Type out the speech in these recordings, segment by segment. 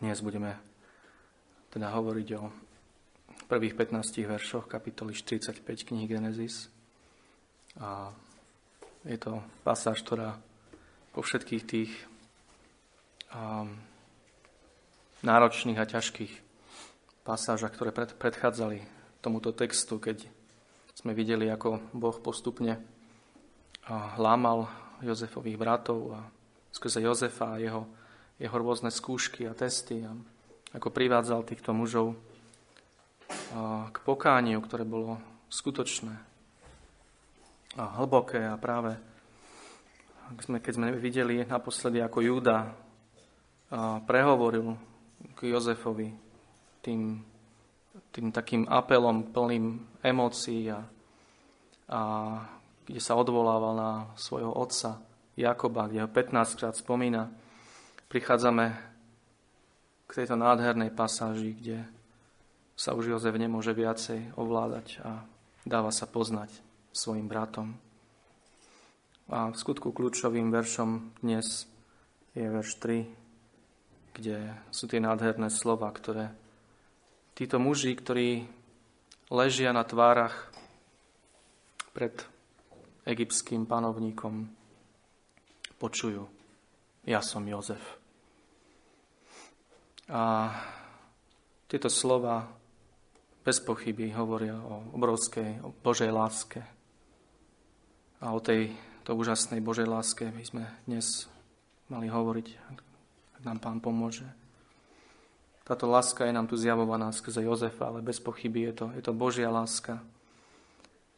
Dnes budeme teda hovoriť o prvých 15 veršoch kapitoly 45 knihy Genesis. A je to pasáž, ktorá po všetkých tých um, náročných a ťažkých pasážach, ktoré pred, predchádzali tomuto textu, keď sme videli, ako Boh postupne lámal Jozefových bratov a skrze Jozefa a jeho jeho rôzne skúšky a testy a ako privádzal týchto mužov k pokániu, ktoré bolo skutočné a hlboké a práve keď sme videli naposledy, ako Júda prehovoril k Jozefovi tým, tým takým apelom plným emócií a, a kde sa odvolával na svojho otca Jakoba, kde ho 15 krát spomína, prichádzame k tejto nádhernej pasáži, kde sa už Jozef nemôže viacej ovládať a dáva sa poznať svojim bratom. A v skutku kľúčovým veršom dnes je verš 3, kde sú tie nádherné slova, ktoré títo muži, ktorí ležia na tvárach pred egyptským panovníkom, počujú. Ja som Jozef. A tieto slova bez pochyby hovoria o obrovskej, o Božej láske. A o tej to úžasnej Božej láske by sme dnes mali hovoriť, ak nám Pán pomôže. Táto láska je nám tu zjavovaná skrze Jozefa, ale bez pochyby je to, je to Božia láska.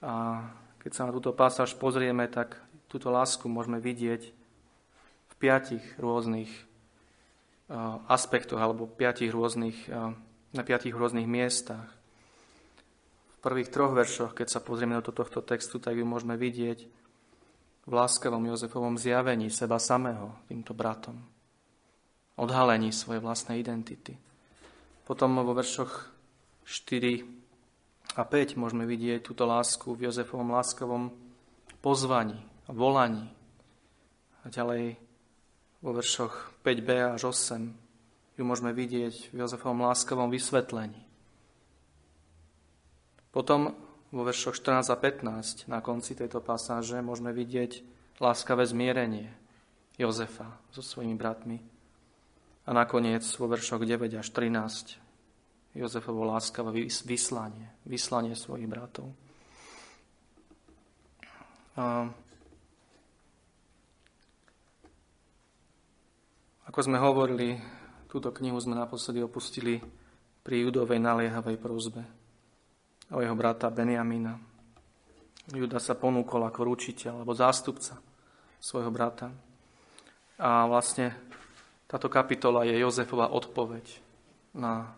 A keď sa na túto pasáž pozrieme, tak túto lásku môžeme vidieť v piatich rôznych aspektoch alebo piatich rôznych, na piatich rôznych miestach. V prvých troch veršoch, keď sa pozrieme do tohto textu, tak ju môžeme vidieť v láskavom Jozefovom zjavení seba samého týmto bratom. Odhalení svojej vlastnej identity. Potom vo veršoch 4 a 5 môžeme vidieť túto lásku v Jozefovom láskavom pozvaní a volaní. A ďalej vo veršoch 5b až 8 ju môžeme vidieť v Jozefovom láskavom vysvetlení. Potom vo veršoch 14 a 15 na konci tejto pasáže môžeme vidieť láskavé zmierenie Jozefa so svojimi bratmi. A nakoniec vo veršoch 9 až 13 Jozefovo láskavé vyslanie, vyslanie svojich bratov. A Ako sme hovorili, túto knihu sme naposledy opustili pri Judovej naliehavej prozbe o jeho brata Benjamína. Juda sa ponúkol ako ručiteľ alebo zástupca svojho brata. A vlastne táto kapitola je Jozefova odpoveď na,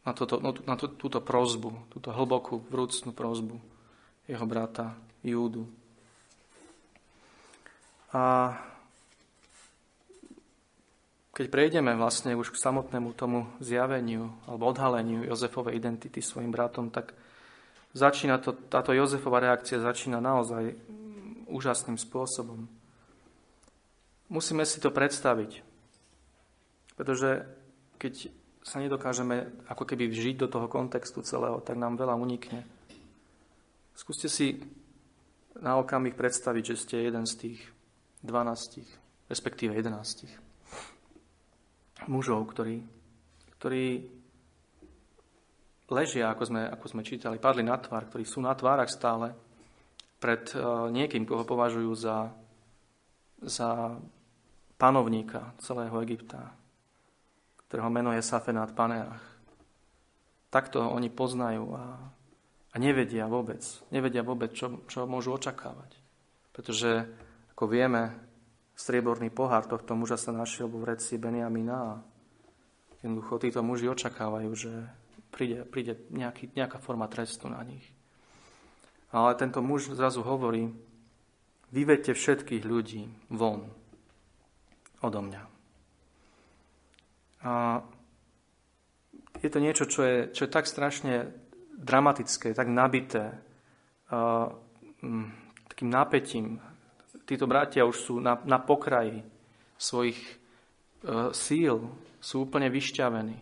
na, toto, no, na tú, túto prozbu, túto hlbokú, vrúcnú prozbu jeho brata Júdu. A keď prejdeme vlastne už k samotnému tomu zjaveniu alebo odhaleniu Jozefovej identity svojim bratom, tak začína to, táto Jozefova reakcia začína naozaj úžasným spôsobom. Musíme si to predstaviť, pretože keď sa nedokážeme ako keby vžiť do toho kontextu celého, tak nám veľa unikne. Skúste si na okamih predstaviť, že ste jeden z tých 12, respektíve 11 mužov, ktorí, ktorí ležia, ako sme, ako sme čítali, padli na tvár, ktorí sú na tvárach stále pred uh, niekým, koho považujú za, za panovníka celého Egypta, ktorého meno je Safenát Paneach. Takto oni poznajú a, a nevedia vôbec, nevedia vôbec, čo, čo môžu očakávať. Pretože, ako vieme, strieborný pohár tohto muža sa našiel vo vreci Benjamina a jednoducho títo muži očakávajú, že príde, príde nejaký, nejaká forma trestu na nich. Ale tento muž zrazu hovorí, vyvedte všetkých ľudí von odo mňa. A je to niečo, čo je, čo je tak strašne dramatické, tak nabité, uh, takým napätím, títo bratia už sú na, na pokraji svojich e, síl, sú úplne vyšťavení.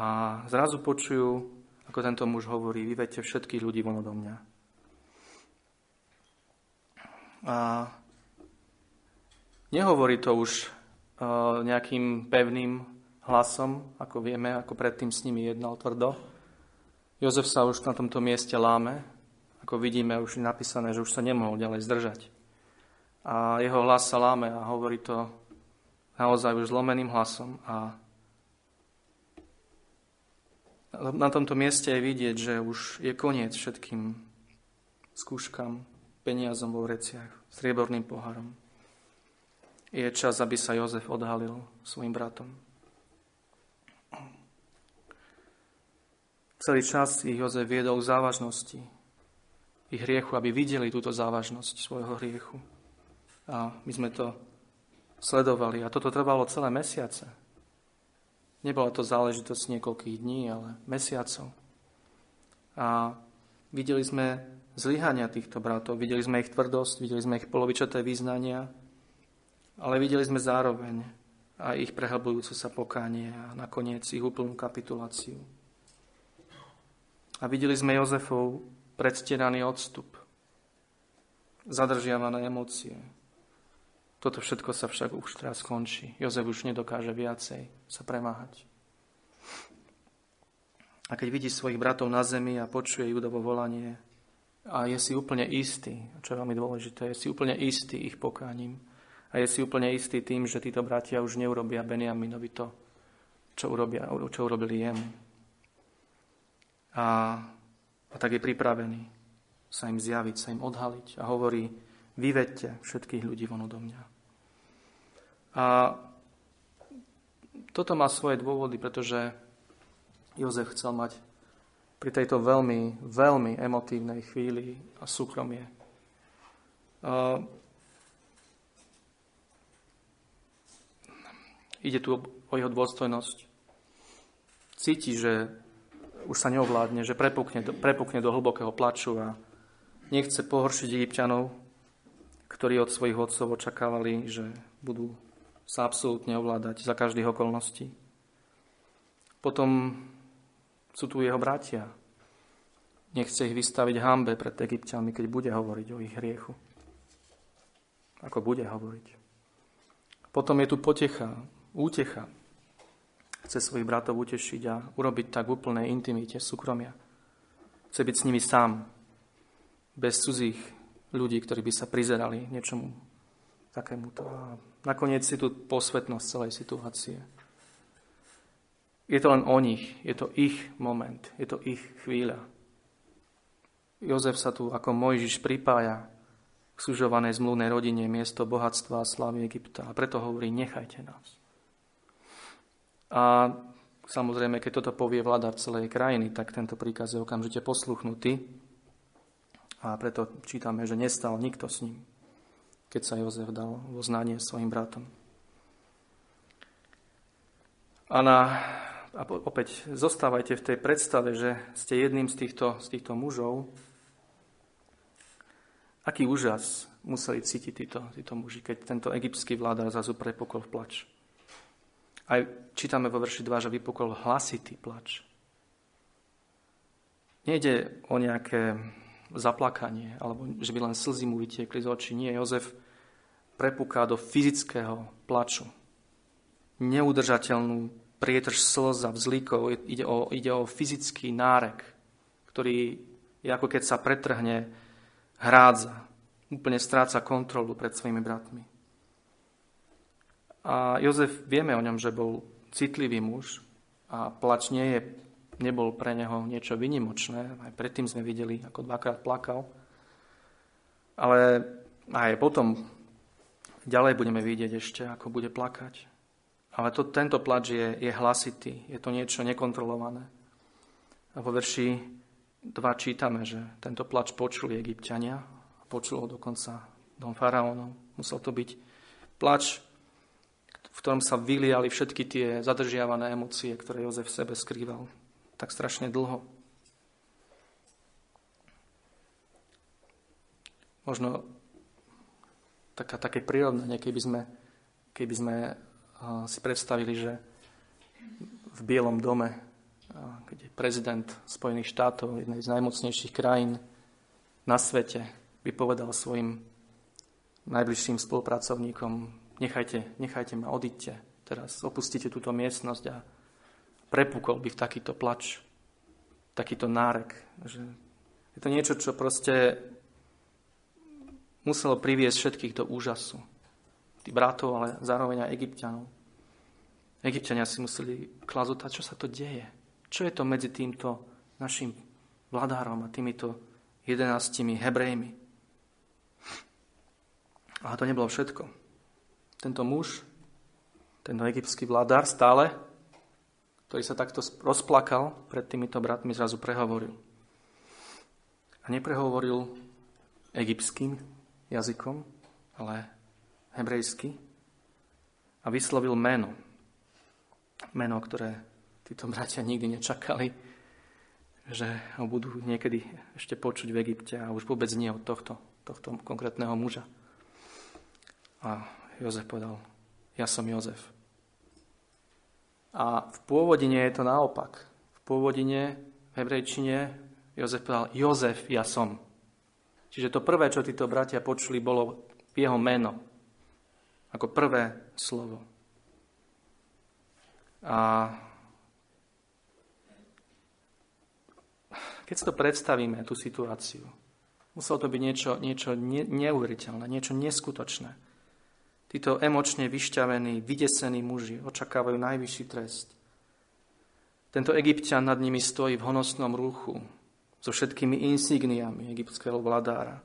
A zrazu počujú, ako tento muž hovorí, vyvedte všetkých ľudí von odo mňa. A nehovorí to už uh, nejakým pevným hlasom, ako vieme, ako predtým s nimi jednal tvrdo. Jozef sa už na tomto mieste láme, ako vidíme, už je napísané, že už sa nemohol ďalej zdržať. A jeho hlas sa láme a hovorí to naozaj už zlomeným hlasom. A na tomto mieste je vidieť, že už je koniec všetkým skúškam, peniazom vo vreciach, strieborným poharom. Je čas, aby sa Jozef odhalil svojim bratom. Celý čas ich Jozef viedol k závažnosti ich hriechu, aby videli túto závažnosť svojho hriechu. A my sme to sledovali. A toto trvalo celé mesiace. Nebola to záležitosť niekoľkých dní, ale mesiacov. A videli sme zlyhania týchto bratov, videli sme ich tvrdosť, videli sme ich polovičaté význania, ale videli sme zároveň aj ich prehlbujúce sa pokánie a nakoniec ich úplnú kapituláciu. A videli sme Jozefov predstieraný odstup, zadržiavané emócie. Toto všetko sa však už teraz skončí. Jozef už nedokáže viacej sa premáhať. A keď vidí svojich bratov na zemi a počuje Judovo volanie a je si úplne istý, čo je veľmi dôležité, je si úplne istý ich pokáním a je si úplne istý tým, že títo bratia už neurobia Beniaminovi to, čo, urobia, čo urobili jemu. A a tak je pripravený sa im zjaviť, sa im odhaliť a hovorí, vyvedte všetkých ľudí von odo mňa. A toto má svoje dôvody, pretože Jozef chcel mať pri tejto veľmi, veľmi emotívnej chvíli a súkromie. A ide tu o jeho dôstojnosť. Cíti, že už sa neovládne, že prepukne, prepukne do hlbokého plaču a nechce pohoršiť egyptianov, ktorí od svojich otcov očakávali, že budú sa absolútne ovládať za každých okolností. Potom sú tu jeho bratia. Nechce ich vystaviť hambe pred egyptianmi, keď bude hovoriť o ich hriechu. Ako bude hovoriť. Potom je tu potecha, útecha, Chce svojich bratov utešiť a urobiť tak v úplnej intimite, súkromia. Chce byť s nimi sám, bez cudzích ľudí, ktorí by sa prizerali niečomu takémuto. A nakoniec je tu posvetnosť celej situácie. Je to len o nich, je to ich moment, je to ich chvíľa. Jozef sa tu ako Mojžiš pripája k sužovanej zmluvnej rodine miesto bohatstva a slávy Egypta. A preto hovorí, nechajte nás. A samozrejme, keď toto povie vláda celej krajiny, tak tento príkaz je okamžite posluchnutý. A preto čítame, že nestal nikto s ním, keď sa Jozef dal vo znanie svojim bratom. A, na, a opäť zostávajte v tej predstave, že ste jedným z týchto, z týchto mužov. Aký úžas museli cítiť títo, títo muži, keď tento egyptský vládar zrazu prepokol v plač. Aj čítame vo verši 2, že vypukol hlasitý plač. Nejde o nejaké zaplakanie, alebo že by len slzy mu vytiekli z očí. Nie, Jozef prepúká do fyzického plaču. Neudržateľnú prietrž slz a vzlíkov. Ide o, ide o fyzický nárek, ktorý je ako keď sa pretrhne hrádza. Úplne stráca kontrolu pred svojimi bratmi. A Jozef, vieme o ňom, že bol citlivý muž a plač nie je, nebol pre neho niečo vynimočné. Aj predtým sme videli, ako dvakrát plakal. Ale aj potom ďalej budeme vidieť ešte, ako bude plakať. Ale to, tento plač je, je hlasitý, je to niečo nekontrolované. A vo verši 2 čítame, že tento plač počuli egyptiania, počul ho dokonca dom faraónov. Musel to byť plač v ktorom sa vyliali všetky tie zadržiavané emócie, ktoré Jozef v sebe skrýval tak strašne dlho. Možno taká, také prirovnanie, keby sme, keby sme si predstavili, že v Bielom dome, kde prezident Spojených štátov, jednej z najmocnejších krajín na svete, by povedal svojim najbližším spolupracovníkom, nechajte, nechajte ma, odíďte, teraz opustite túto miestnosť a prepukol by v takýto plač, takýto nárek. Že je to niečo, čo proste muselo priviesť všetkých do úžasu. Tí bratov, ale zároveň aj egyptianov. Egyptiania si museli klazúť, čo sa to deje. Čo je to medzi týmto našim vladárom a týmito jedenáctimi Hebrejmi. A to nebolo všetko. Tento muž, tento egyptský vládár stále, ktorý sa takto rozplakal pred týmito bratmi, zrazu prehovoril. A neprehovoril egyptským jazykom, ale hebrejsky. A vyslovil meno. Meno, ktoré títo bratia nikdy nečakali, že ho budú niekedy ešte počuť v Egypte a už vôbec nie od tohto, tohto konkrétneho muža. A Jozef povedal, ja som Jozef. A v pôvodine je to naopak. V pôvodine, v hebrejčine, Jozef povedal, Jozef, ja som. Čiže to prvé, čo títo bratia počuli, bolo jeho meno. Ako prvé slovo. A Keď si to predstavíme, tú situáciu, muselo to byť niečo, niečo ne, neuveriteľné, niečo neskutočné. Títo emočne vyšťavení, vydesení muži očakávajú najvyšší trest. Tento egyptian nad nimi stojí v honosnom ruchu so všetkými insigniami egyptského vladára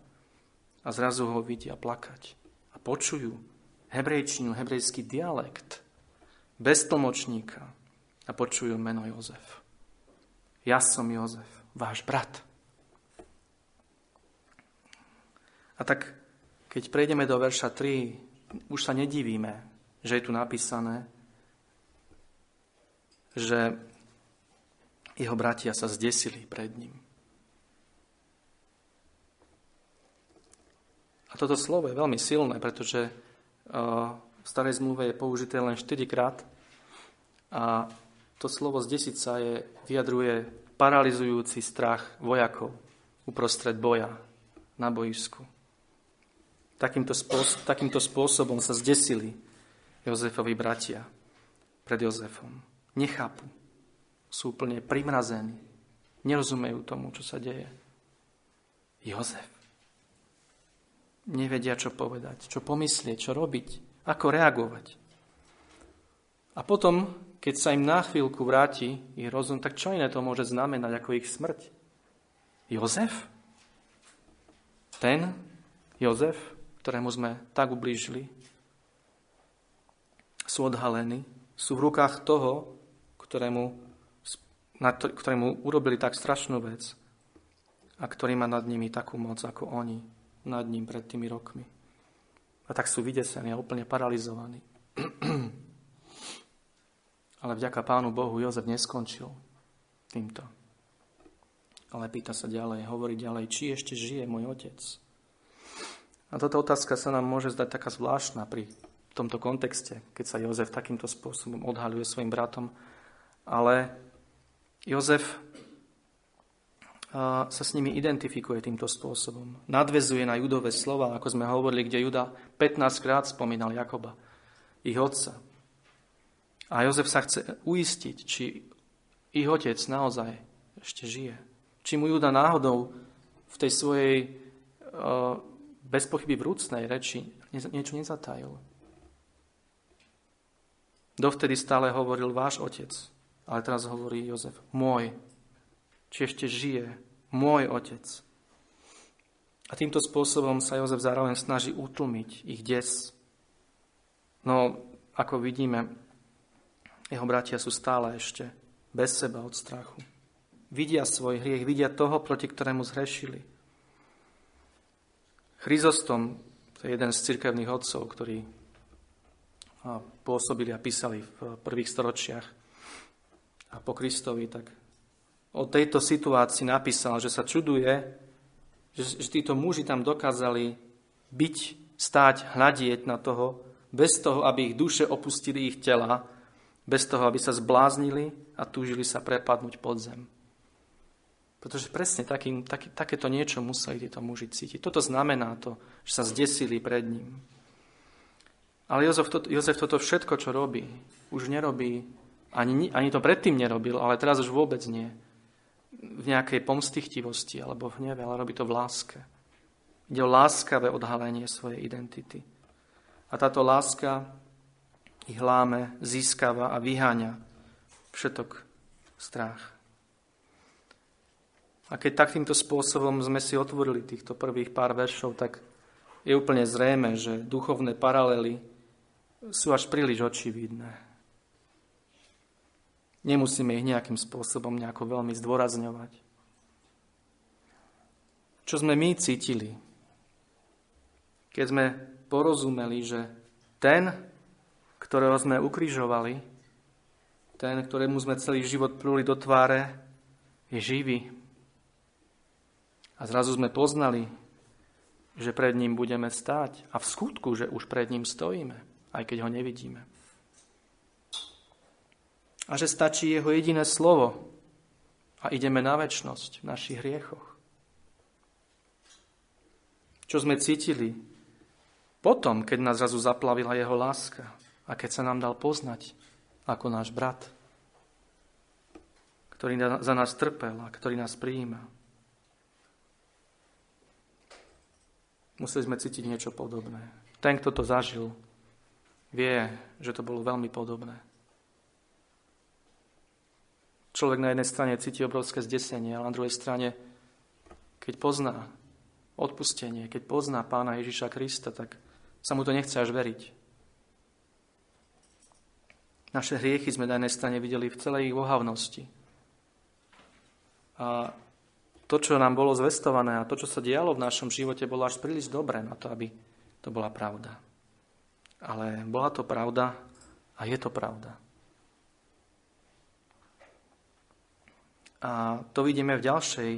a zrazu ho vidia plakať a počujú hebrejčinu, hebrejský dialekt bez tlmočníka a počujú meno Jozef. Ja som Jozef váš brat. A tak, keď prejdeme do verša 3, už sa nedivíme, že je tu napísané, že jeho bratia sa zdesili pred ním. A toto slovo je veľmi silné, pretože v starej zmluve je použité len 4 krát a to slovo zdesiť sa je, vyjadruje paralizujúci strach vojakov uprostred boja na boisku. Takýmto, spôsob, takýmto spôsobom sa zdesili Jozefovi bratia pred Jozefom. Nechápu. Sú úplne primrazení. Nerozumejú tomu, čo sa deje. Jozef. Nevedia, čo povedať, čo pomyslieť, čo robiť, ako reagovať. A potom keď sa im na chvíľku vráti ich rozum, tak čo iné to môže znamenať ako ich smrť? Jozef? Ten Jozef, ktorému sme tak ublížili, sú odhalení, sú v rukách toho, ktorému, ktorému urobili tak strašnú vec a ktorý má nad nimi takú moc, ako oni nad ním pred tými rokmi. A tak sú vydesení a úplne paralizovaní. Ale vďaka Pánu Bohu Jozef neskončil týmto. Ale pýta sa ďalej, hovorí ďalej, či ešte žije môj otec. A táto otázka sa nám môže zdať taká zvláštna pri tomto kontexte, keď sa Jozef takýmto spôsobom odhaľuje svojim bratom. Ale Jozef sa s nimi identifikuje týmto spôsobom. Nadvezuje na judové slova, ako sme hovorili, kde Juda 15 krát spomínal Jakoba, ich otca. A Jozef sa chce uistiť, či ich otec naozaj ešte žije. Či mu Juda náhodou v tej svojej uh, bez pochyby vrúcnej reči niečo nezatajil. Dovtedy stále hovoril váš otec, ale teraz hovorí Jozef, môj, či ešte žije, môj otec. A týmto spôsobom sa Jozef zároveň snaží utlmiť ich des. No, ako vidíme, jeho bratia sú stále ešte bez seba od strachu. Vidia svoj hriech, vidia toho, proti ktorému zhrešili. Chryzostom, to je jeden z cirkevných otcov, ktorí pôsobili a písali v prvých storočiach a po Kristovi, tak o tejto situácii napísal, že sa čuduje, že, že títo muži tam dokázali byť, stáť, hľadieť na toho bez toho, aby ich duše opustili ich tela, bez toho, aby sa zbláznili a túžili sa prepadnúť pod zem. Pretože presne taký, taký, takéto niečo museli títo muži cítiť. Toto znamená to, že sa zdesili pred ním. Ale Jozef, to, Jozef toto všetko, čo robí, už nerobí, ani, ani to predtým nerobil, ale teraz už vôbec nie. V nejakej pomstichtivosti alebo v hneve, ale robí to v láske. Ide o láskavé odhalenie svojej identity. A táto láska ich láme, získava a vyháňa všetok strach. A keď takýmto spôsobom sme si otvorili týchto prvých pár veršov, tak je úplne zrejme, že duchovné paralely sú až príliš očividné. Nemusíme ich nejakým spôsobom nejako veľmi zdôrazňovať. Čo sme my cítili, keď sme porozumeli, že ten, ktorého sme ukrižovali, ten, ktorému sme celý život pluli do tváre, je živý. A zrazu sme poznali, že pred ním budeme stáť a v skutku, že už pred ním stojíme, aj keď ho nevidíme. A že stačí jeho jediné slovo a ideme na väčnosť v našich hriechoch. Čo sme cítili potom, keď nás zrazu zaplavila jeho láska a keď sa nám dal poznať ako náš brat, ktorý za nás trpel a ktorý nás prijíma. Museli sme cítiť niečo podobné. Ten, kto to zažil, vie, že to bolo veľmi podobné. Človek na jednej strane cíti obrovské zdesenie, ale na druhej strane, keď pozná odpustenie, keď pozná pána Ježiša Krista, tak sa mu to nechce až veriť. Naše hriechy sme na jednej strane videli v celej ich ohavnosti. A to, čo nám bolo zvestované a to, čo sa dialo v našom živote, bolo až príliš dobré na to, aby to bola pravda. Ale bola to pravda a je to pravda. A to vidíme v ďalšej,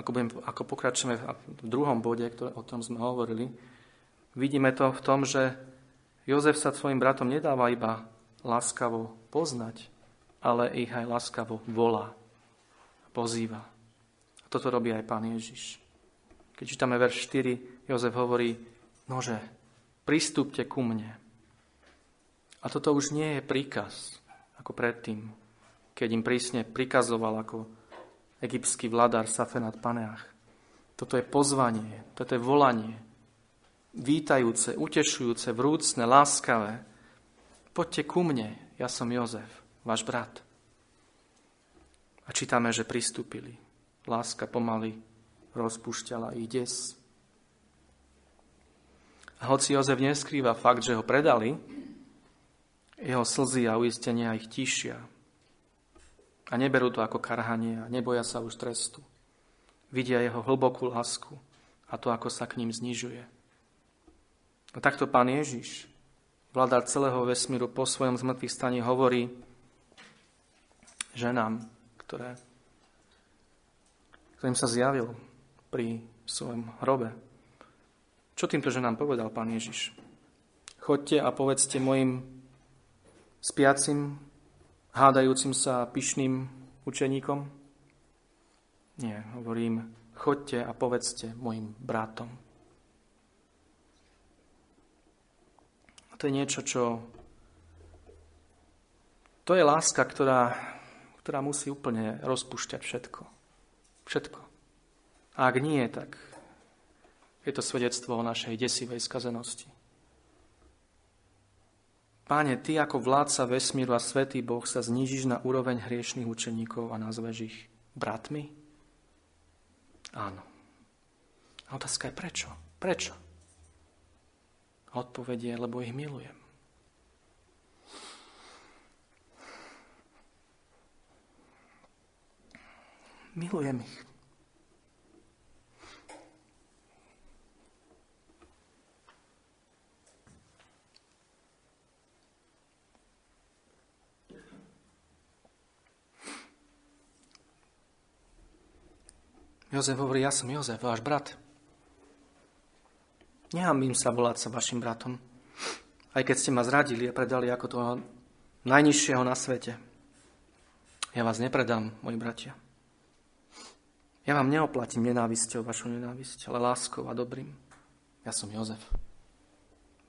ako, budem, ako pokračujeme v druhom bode, ktoré, o tom sme hovorili, Vidíme to v tom, že Jozef sa svojim bratom nedáva iba láskavo poznať, ale ich aj láskavo volá, pozýva. Toto robí aj pán Ježiš. Keď čítame verš 4, Jozef hovorí, nože, pristúpte ku mne. A toto už nie je príkaz, ako predtým, keď im prísne prikazoval ako egyptský vladár Safenat Paneach. Toto je pozvanie, toto je volanie, vítajúce, utešujúce, vrúcne, láskavé. Poďte ku mne, ja som Jozef, váš brat. A čítame, že pristúpili. Láska pomaly rozpúšťala ich des. A hoci Jozef neskrýva fakt, že ho predali, jeho slzy a uistenia ich tišia. A neberú to ako karhanie a neboja sa už trestu. Vidia jeho hlbokú lásku a to, ako sa k ním znižuje. A takto pán Ježiš, vládar celého vesmíru, po svojom zmrtvých stane hovorí ženám, ktoré, ktorým sa zjavil pri svojom hrobe. Čo týmto ženám povedal pán Ježiš? Chodte a povedzte mojim spiacim, hádajúcim sa pyšným učeníkom? Nie, hovorím, chodte a povedzte mojim bratom. to je niečo, čo... To je láska, ktorá, ktorá musí úplne rozpúšťať všetko. Všetko. A ak nie, tak je to svedectvo o našej desivej skazenosti. Páne, Ty ako vládca vesmíru a Svetý Boh sa znížiš na úroveň hriešných učeníkov a nazveš ich bratmi? Áno. A otázka je prečo? Prečo? Odpovedie, lebo ich milujem. Milujem ich. Jozef hovorí, ja som Jozef, váš brat. Nehambím sa volať sa vašim bratom. Aj keď ste ma zradili a predali ako toho najnižšieho na svete. Ja vás nepredám, moji bratia. Ja vám neoplatím nenávisťou vašu nenávisť, ale láskou a dobrým. Ja som Jozef,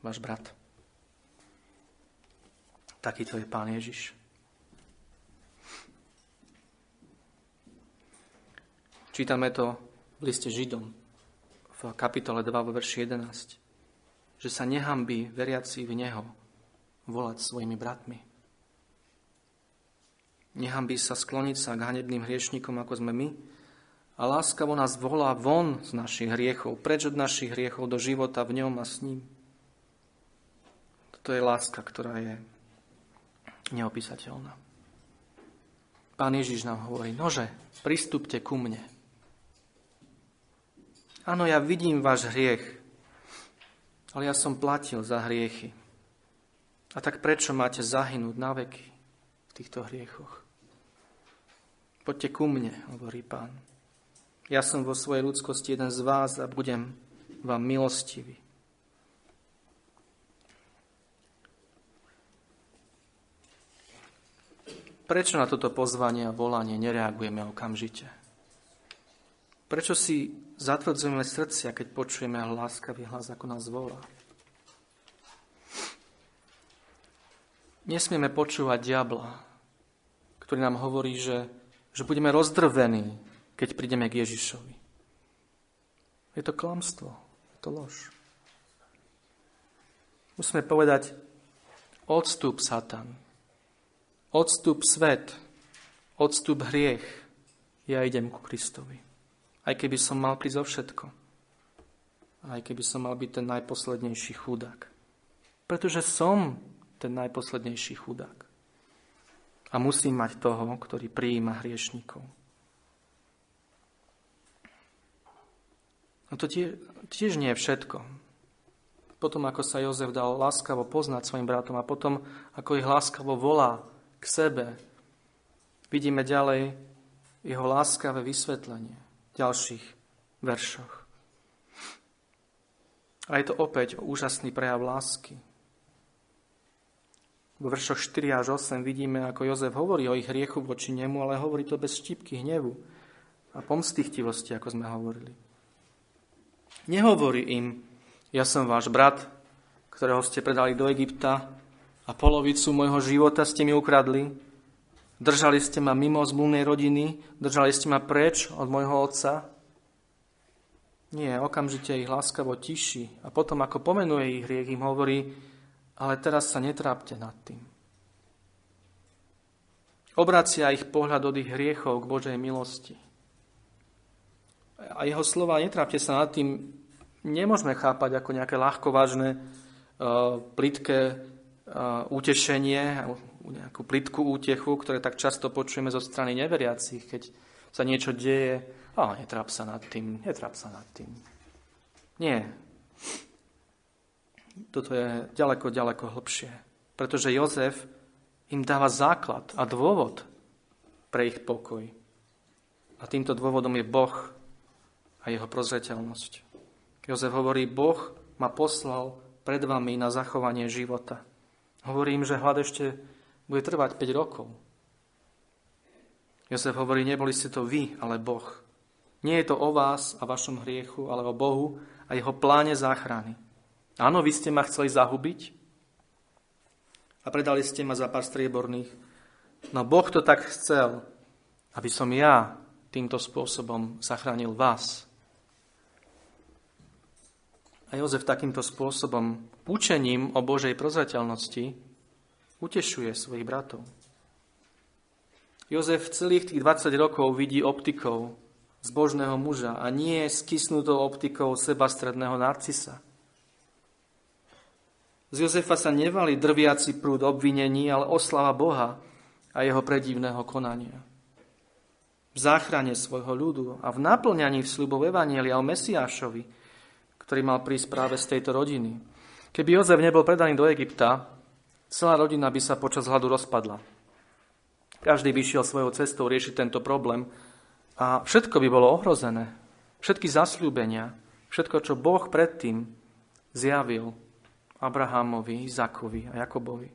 váš brat. Takýto je Pán Ježiš. Čítame to v liste Židom v kapitole 2 vo verši 11, že sa nehambí veriaci v Neho volať svojimi bratmi. Nehambí sa skloniť sa k hanebným hriešnikom, ako sme my, a láskavo nás volá von z našich hriechov, preč od našich hriechov do života v ňom a s ním. Toto je láska, ktorá je neopísateľná. Pán Ježiš nám hovorí, nože, pristúpte ku mne. Áno, ja vidím váš hriech, ale ja som platil za hriechy. A tak prečo máte zahynúť na veky v týchto hriechoch? Poďte ku mne, hovorí pán. Ja som vo svojej ľudskosti jeden z vás a budem vám milostivý. Prečo na toto pozvanie a volanie nereagujeme okamžite? Prečo si zatvrdzujeme srdcia, keď počujeme láskavý hlas, ako nás volá? Nesmieme počúvať diabla, ktorý nám hovorí, že, že budeme rozdrvení, keď prídeme k Ježišovi. Je to klamstvo, je to lož. Musíme povedať, odstup Satan, odstup svet, odstup hriech, ja idem ku Kristovi. Aj keby som mal prísť o všetko. Aj keby som mal byť ten najposlednejší chudák. Pretože som ten najposlednejší chudák. A musím mať toho, ktorý prijíma hriešnikov. No to tiež, tiež nie je všetko. Potom, ako sa Jozef dal láskavo poznať svojim bratom a potom, ako ich láskavo volá k sebe, vidíme ďalej jeho láskavé vysvetlenie v ďalších veršoch. A je to opäť úžasný prejav lásky. Vo veršoch 4 až 8 vidíme, ako Jozef hovorí o ich hriechu voči nemu, ale hovorí to bez štípky hnevu a pomstichtivosti, ako sme hovorili. Nehovorí im, ja som váš brat, ktorého ste predali do Egypta a polovicu môjho života ste mi ukradli. Držali ste ma mimo zmluvnej rodiny, držali ste ma preč od môjho otca. Nie, okamžite ich láskavo tiší a potom, ako pomenuje ich hriech, im hovorí, ale teraz sa netrápte nad tým. Obracia ich pohľad od ich hriechov k Božej milosti. A jeho slova, netrápte sa nad tým, nemôžeme chápať ako nejaké ľahkovážne, uh, plitké uh, utešenie, nejakú plitkú útechu, ktoré tak často počujeme zo strany neveriacich, keď sa niečo deje. A netráp sa nad tým, netráp sa nad tým. Nie, toto je ďaleko, ďaleko hlbšie. Pretože Jozef im dáva základ a dôvod pre ich pokoj. A týmto dôvodom je Boh a jeho prozreteľnosť. Jozef hovorí, Boh ma poslal pred vami na zachovanie života. Hovorím, že hlad ešte bude trvať 5 rokov. Jozef hovorí, neboli ste to vy, ale Boh. Nie je to o vás a vašom hriechu, ale o Bohu a jeho pláne záchrany. Áno, vy ste ma chceli zahubiť a predali ste ma za pár strieborných. No Boh to tak chcel, aby som ja týmto spôsobom zachránil vás. A Jozef takýmto spôsobom, učením o Božej prozrateľnosti, utešuje svojich bratov. Jozef celých tých 20 rokov vidí optikou zbožného muža a nie skysnutou optikou sebastredného narcisa. Z Jozefa sa nevali drviaci prúd obvinení, ale oslava Boha a jeho predivného konania. V záchrane svojho ľudu a v naplňaní vsľubov Evanielia o Mesiášovi, ktorý mal prísť práve z tejto rodiny. Keby Jozef nebol predaný do Egypta, celá rodina by sa počas hladu rozpadla. Každý by šiel svojou cestou riešiť tento problém a všetko by bolo ohrozené. Všetky zasľúbenia, všetko, čo Boh predtým zjavil, Abrahamovi, Izakovi a Jakobovi.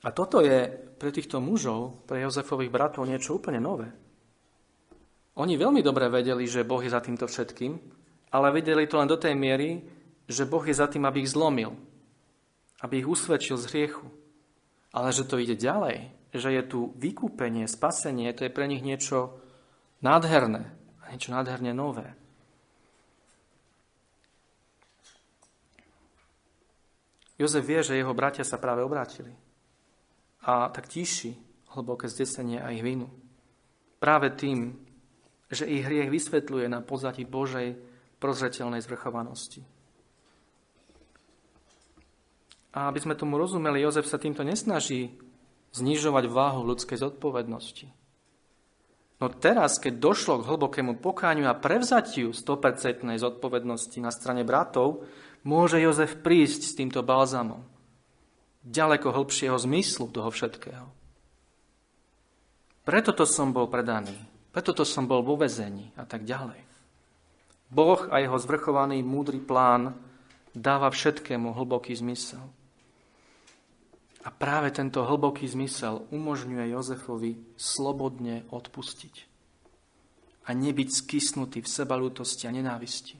A toto je pre týchto mužov, pre Jozefových bratov niečo úplne nové. Oni veľmi dobre vedeli, že Boh je za týmto všetkým, ale vedeli to len do tej miery, že Boh je za tým, aby ich zlomil, aby ich usvedčil z hriechu. Ale že to ide ďalej, že je tu vykúpenie, spasenie, to je pre nich niečo nádherné a niečo nádherne nové. Jozef vie, že jeho bratia sa práve obrátili a tak tíši hlboké zdesenie a ich vinu. Práve tým, že ich hriech vysvetľuje na pozadí Božej prozreteľnej zvrchovanosti. A aby sme tomu rozumeli, Jozef sa týmto nesnaží znižovať váhu ľudskej zodpovednosti. No teraz, keď došlo k hlbokému pokáňu a prevzatiu 100% zodpovednosti na strane bratov, môže Jozef prísť s týmto balzamom ďaleko hĺbšieho zmyslu toho všetkého. Preto to som bol predaný, preto to som bol vo vezení a tak ďalej. Boh a jeho zvrchovaný múdry plán dáva všetkému hlboký zmysel. A práve tento hlboký zmysel umožňuje Jozefovi slobodne odpustiť a nebyť skysnutý v sebalútosti a nenávisti.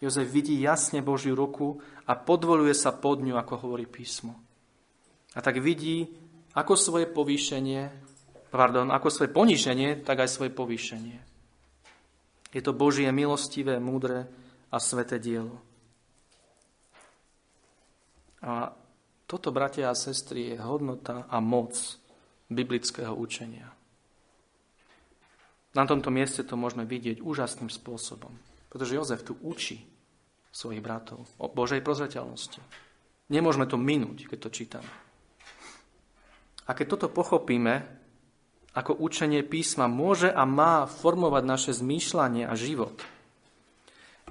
Jozef vidí jasne Božiu ruku a podvoluje sa pod ňu, ako hovorí písmo. A tak vidí ako svoje povýšenie, pardon, ako svoje poníženie, tak aj svoje povýšenie. Je to Božie milostivé, múdre a sveté dielo. A toto, bratia a sestry, je hodnota a moc biblického učenia. Na tomto mieste to môžeme vidieť úžasným spôsobom. Pretože Jozef tu učí svojich bratov o Božej prozreteľnosti. Nemôžeme to minúť, keď to čítame. A keď toto pochopíme, ako učenie písma môže a má formovať naše zmýšľanie a život,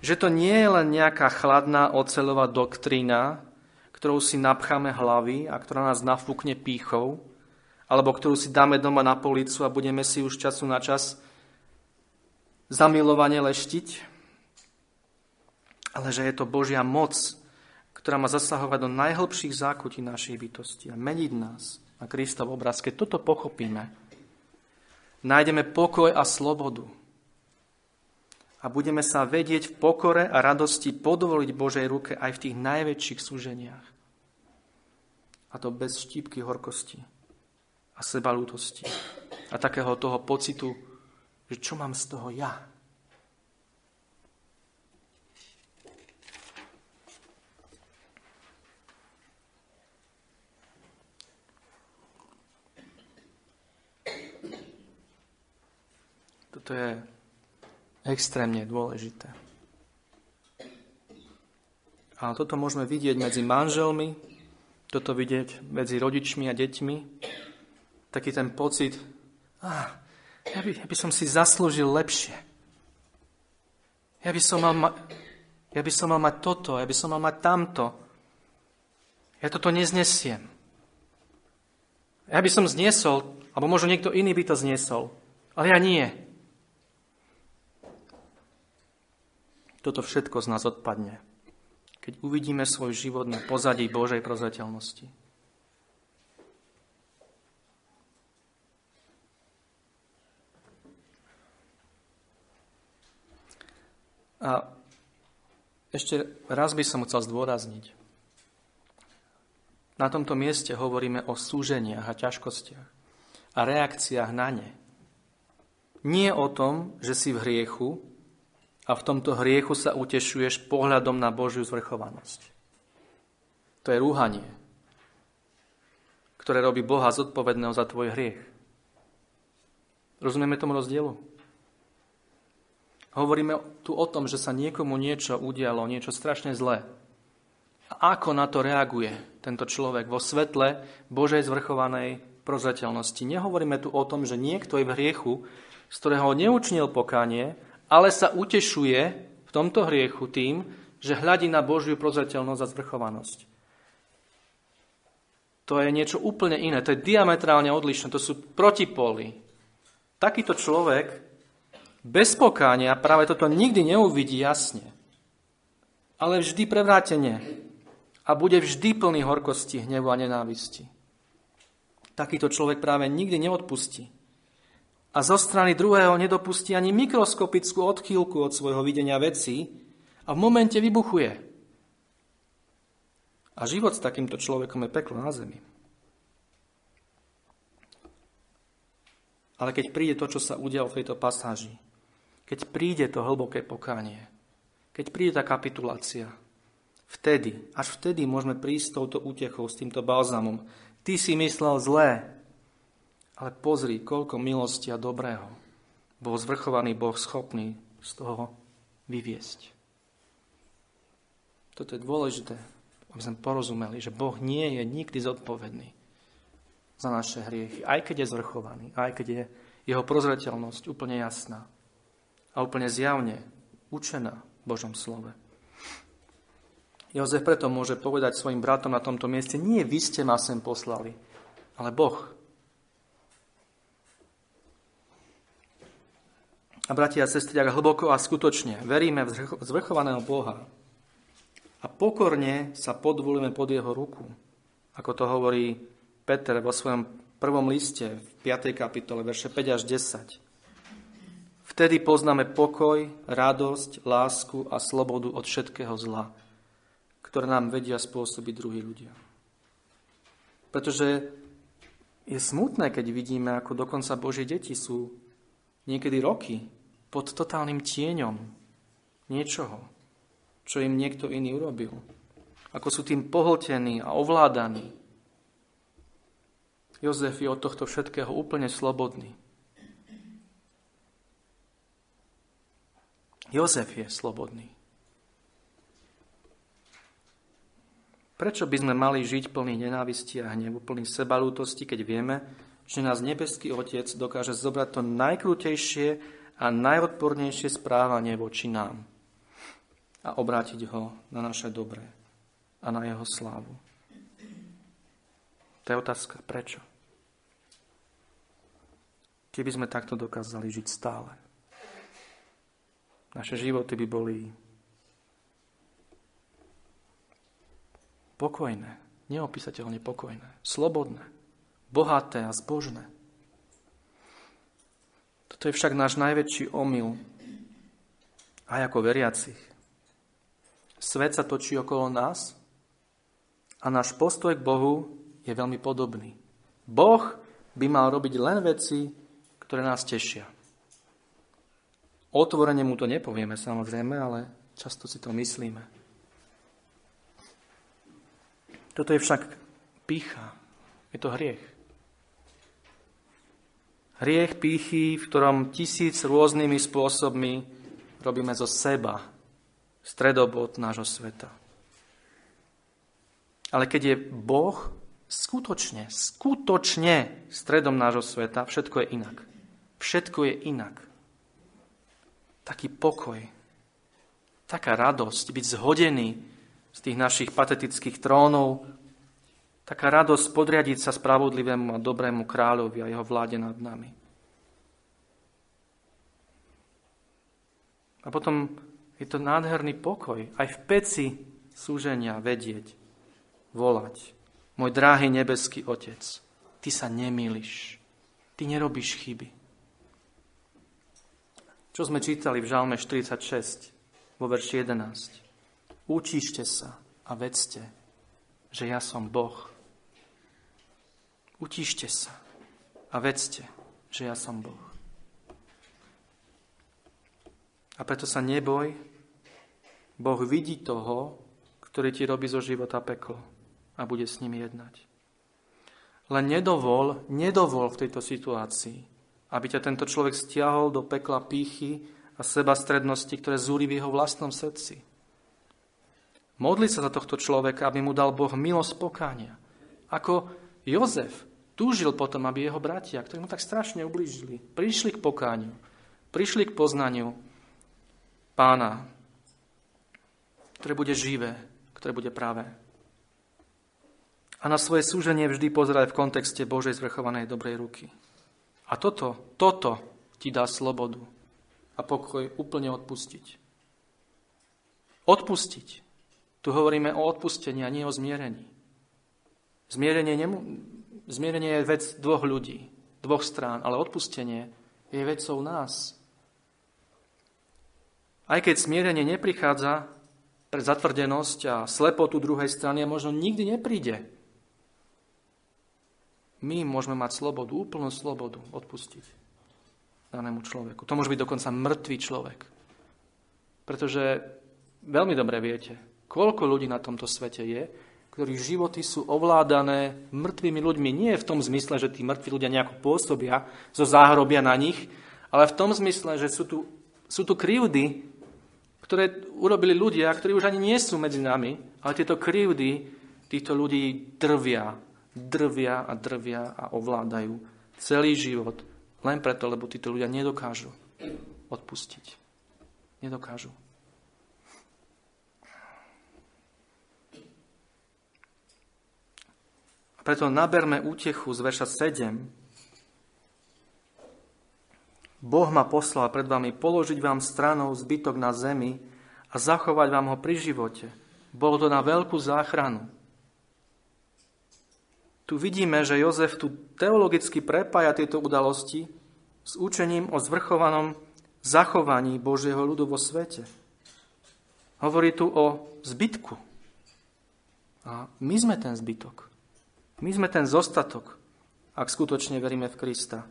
že to nie je len nejaká chladná oceľová doktrína, ktorou si napcháme hlavy a ktorá nás nafúkne pýchou, alebo ktorú si dáme doma na policu a budeme si už času na čas zamilovane leštiť, ale že je to Božia moc, ktorá má zasahovať do najhlbších zákutí našej bytosti a meniť nás na Kristov obraz. Keď toto pochopíme, nájdeme pokoj a slobodu a budeme sa vedieť v pokore a radosti podvoliť Božej ruke aj v tých najväčších súženiach. A to bez štípky horkosti a sebalútosti a takého toho pocitu, že čo mám z toho ja. To je extrémne dôležité. A toto môžeme vidieť medzi manželmi, toto vidieť medzi rodičmi a deťmi. Taký ten pocit, ah, ja, by, ja by som si zaslúžil lepšie. Ja by, som mal ma- ja by som mal mať toto, ja by som mal mať tamto. Ja toto neznesiem. Ja by som zniesol, alebo možno niekto iný by to zniesol, ale ja nie. Toto všetko z nás odpadne, keď uvidíme svoj život na pozadí Božej prozreteľnosti. A ešte raz by som chcel zdôrazniť. Na tomto mieste hovoríme o súženiach a ťažkostiach a reakciách na ne. Nie o tom, že si v hriechu a v tomto hriechu sa utešuješ pohľadom na Božiu zvrchovanosť. To je rúhanie, ktoré robí Boha zodpovedného za tvoj hriech. Rozumieme tomu rozdielu? Hovoríme tu o tom, že sa niekomu niečo udialo, niečo strašne zlé. A ako na to reaguje tento človek vo svetle Božej zvrchovanej prozreteľnosti? Nehovoríme tu o tom, že niekto je v hriechu, z ktorého neučnil pokánie ale sa utešuje v tomto hriechu tým, že hľadí na Božiu prozreteľnosť a zvrchovanosť. To je niečo úplne iné, to je diametrálne odlišné, to sú protipóly. Takýto človek bez pokánia práve toto nikdy neuvidí jasne. ale vždy prevrátenie a bude vždy plný horkosti, hnevu a nenávisti. Takýto človek práve nikdy neodpustí. A zo strany druhého nedopustí ani mikroskopickú odchýlku od svojho videnia vecí a v momente vybuchuje. A život s takýmto človekom je peklo na zemi. Ale keď príde to, čo sa udialo v tejto pasáži, keď príde to hlboké pokánie, keď príde tá kapitulácia, vtedy, až vtedy môžeme prísť s touto útechou, s týmto balzamom. Ty si myslel zlé, ale pozri, koľko milosti a dobrého bol zvrchovaný Boh schopný z toho vyviesť. Toto je dôležité, aby sme porozumeli, že Boh nie je nikdy zodpovedný za naše hriechy, aj keď je zvrchovaný, aj keď je jeho prozreteľnosť úplne jasná a úplne zjavne učená v Božom slove. Jozef preto môže povedať svojim bratom na tomto mieste, nie vy ste ma sem poslali, ale Boh. A bratia a sestry, ak hlboko a skutočne veríme v zvrchovaného Boha a pokorne sa podvolíme pod jeho ruku, ako to hovorí Peter vo svojom prvom liste v 5. kapitole, verše 5 až 10. Vtedy poznáme pokoj, radosť, lásku a slobodu od všetkého zla, ktoré nám vedia spôsobiť druhí ľudia. Pretože je smutné, keď vidíme, ako dokonca Božie deti sú niekedy roky pod totálnym tieňom niečoho, čo im niekto iný urobil. Ako sú tým pohltení a ovládaní Jozef je od tohto všetkého úplne slobodný. Jozef je slobodný. Prečo by sme mali žiť plný nenávisti a hnevu, plný sebalútosti, keď vieme, že nás nebeský Otec dokáže zobrať to najkrutejšie a najodpornejšie správanie voči nám a obrátiť ho na naše dobré a na jeho slávu. To je otázka, prečo? Keby sme takto dokázali žiť stále. Naše životy by boli pokojné, neopísateľne pokojné, slobodné, bohaté a zbožné. Toto je však náš najväčší omyl aj ako veriacich. Svet sa točí okolo nás a náš postoj k Bohu je veľmi podobný. Boh by mal robiť len veci, ktoré nás tešia. Otvorene mu to nepovieme samozrejme, ale často si to myslíme. Toto je však pícha. Je to hriech. Hriech pýchy, v ktorom tisíc rôznymi spôsobmi robíme zo seba stredobod nášho sveta. Ale keď je Boh skutočne, skutočne stredom nášho sveta, všetko je inak. Všetko je inak. Taký pokoj, taká radosť, byť zhodený z tých našich patetických trónov, taká radosť podriadiť sa spravodlivému a dobrému kráľovi a jeho vláde nad nami. A potom je to nádherný pokoj, aj v peci súženia vedieť, volať, môj drahý nebeský Otec, ty sa nemýliš, ty nerobíš chyby. Čo sme čítali v Žalme 46, vo verši 11. Učíšte sa a vedzte, že ja som Boh. Utíšte sa a vedzte, že ja som Boh. A preto sa neboj, Boh vidí toho, ktorý ti robí zo života peklo a bude s ním jednať. Len nedovol, nedovol v tejto situácii, aby ťa tento človek stiahol do pekla pýchy a seba strednosti, ktoré zúri v jeho vlastnom srdci. Modli sa za tohto človeka, aby mu dal Boh milosť pokánia. Ako Jozef túžil potom, aby jeho bratia, ktorí mu tak strašne ublížili, prišli k pokániu, prišli k poznaniu pána, ktoré bude živé, ktoré bude pravé a na svoje súženie vždy pozerať v kontexte Božej zvrchovanej dobrej ruky. A toto, toto ti dá slobodu a pokoj úplne odpustiť. Odpustiť Tu hovoríme o odpustení a nie o zmierení. Zmierenie, nemu, zmierenie je vec dvoch ľudí, dvoch strán, ale odpustenie je vecou nás. Aj keď smierenie neprichádza pre zatvrdenosť a slepotu druhej strany a možno nikdy nepríde, my môžeme mať slobodu, úplnú slobodu odpustiť danému človeku. To môže byť dokonca mŕtvý človek. Pretože veľmi dobre viete, Koľko ľudí na tomto svete je, ktorých životy sú ovládané mŕtvými ľuďmi. Nie v tom zmysle, že tí mŕtvi ľudia nejako pôsobia, zo záhrobia na nich, ale v tom zmysle, že sú tu, sú tu krivdy, ktoré urobili ľudia, ktorí už ani nie sú medzi nami, ale tieto krivdy týchto ľudí drvia, drvia a drvia a ovládajú celý život len preto, lebo títo ľudia nedokážu odpustiť. Nedokážu. Preto naberme útechu z verša 7. Boh ma poslal pred vami položiť vám stranou zbytok na zemi a zachovať vám ho pri živote. Bolo to na veľkú záchranu. Tu vidíme, že Jozef tu teologicky prepája tieto udalosti s učením o zvrchovanom zachovaní Božieho ľudu vo svete. Hovorí tu o zbytku. A my sme ten zbytok. My sme ten zostatok, ak skutočne veríme v Krista.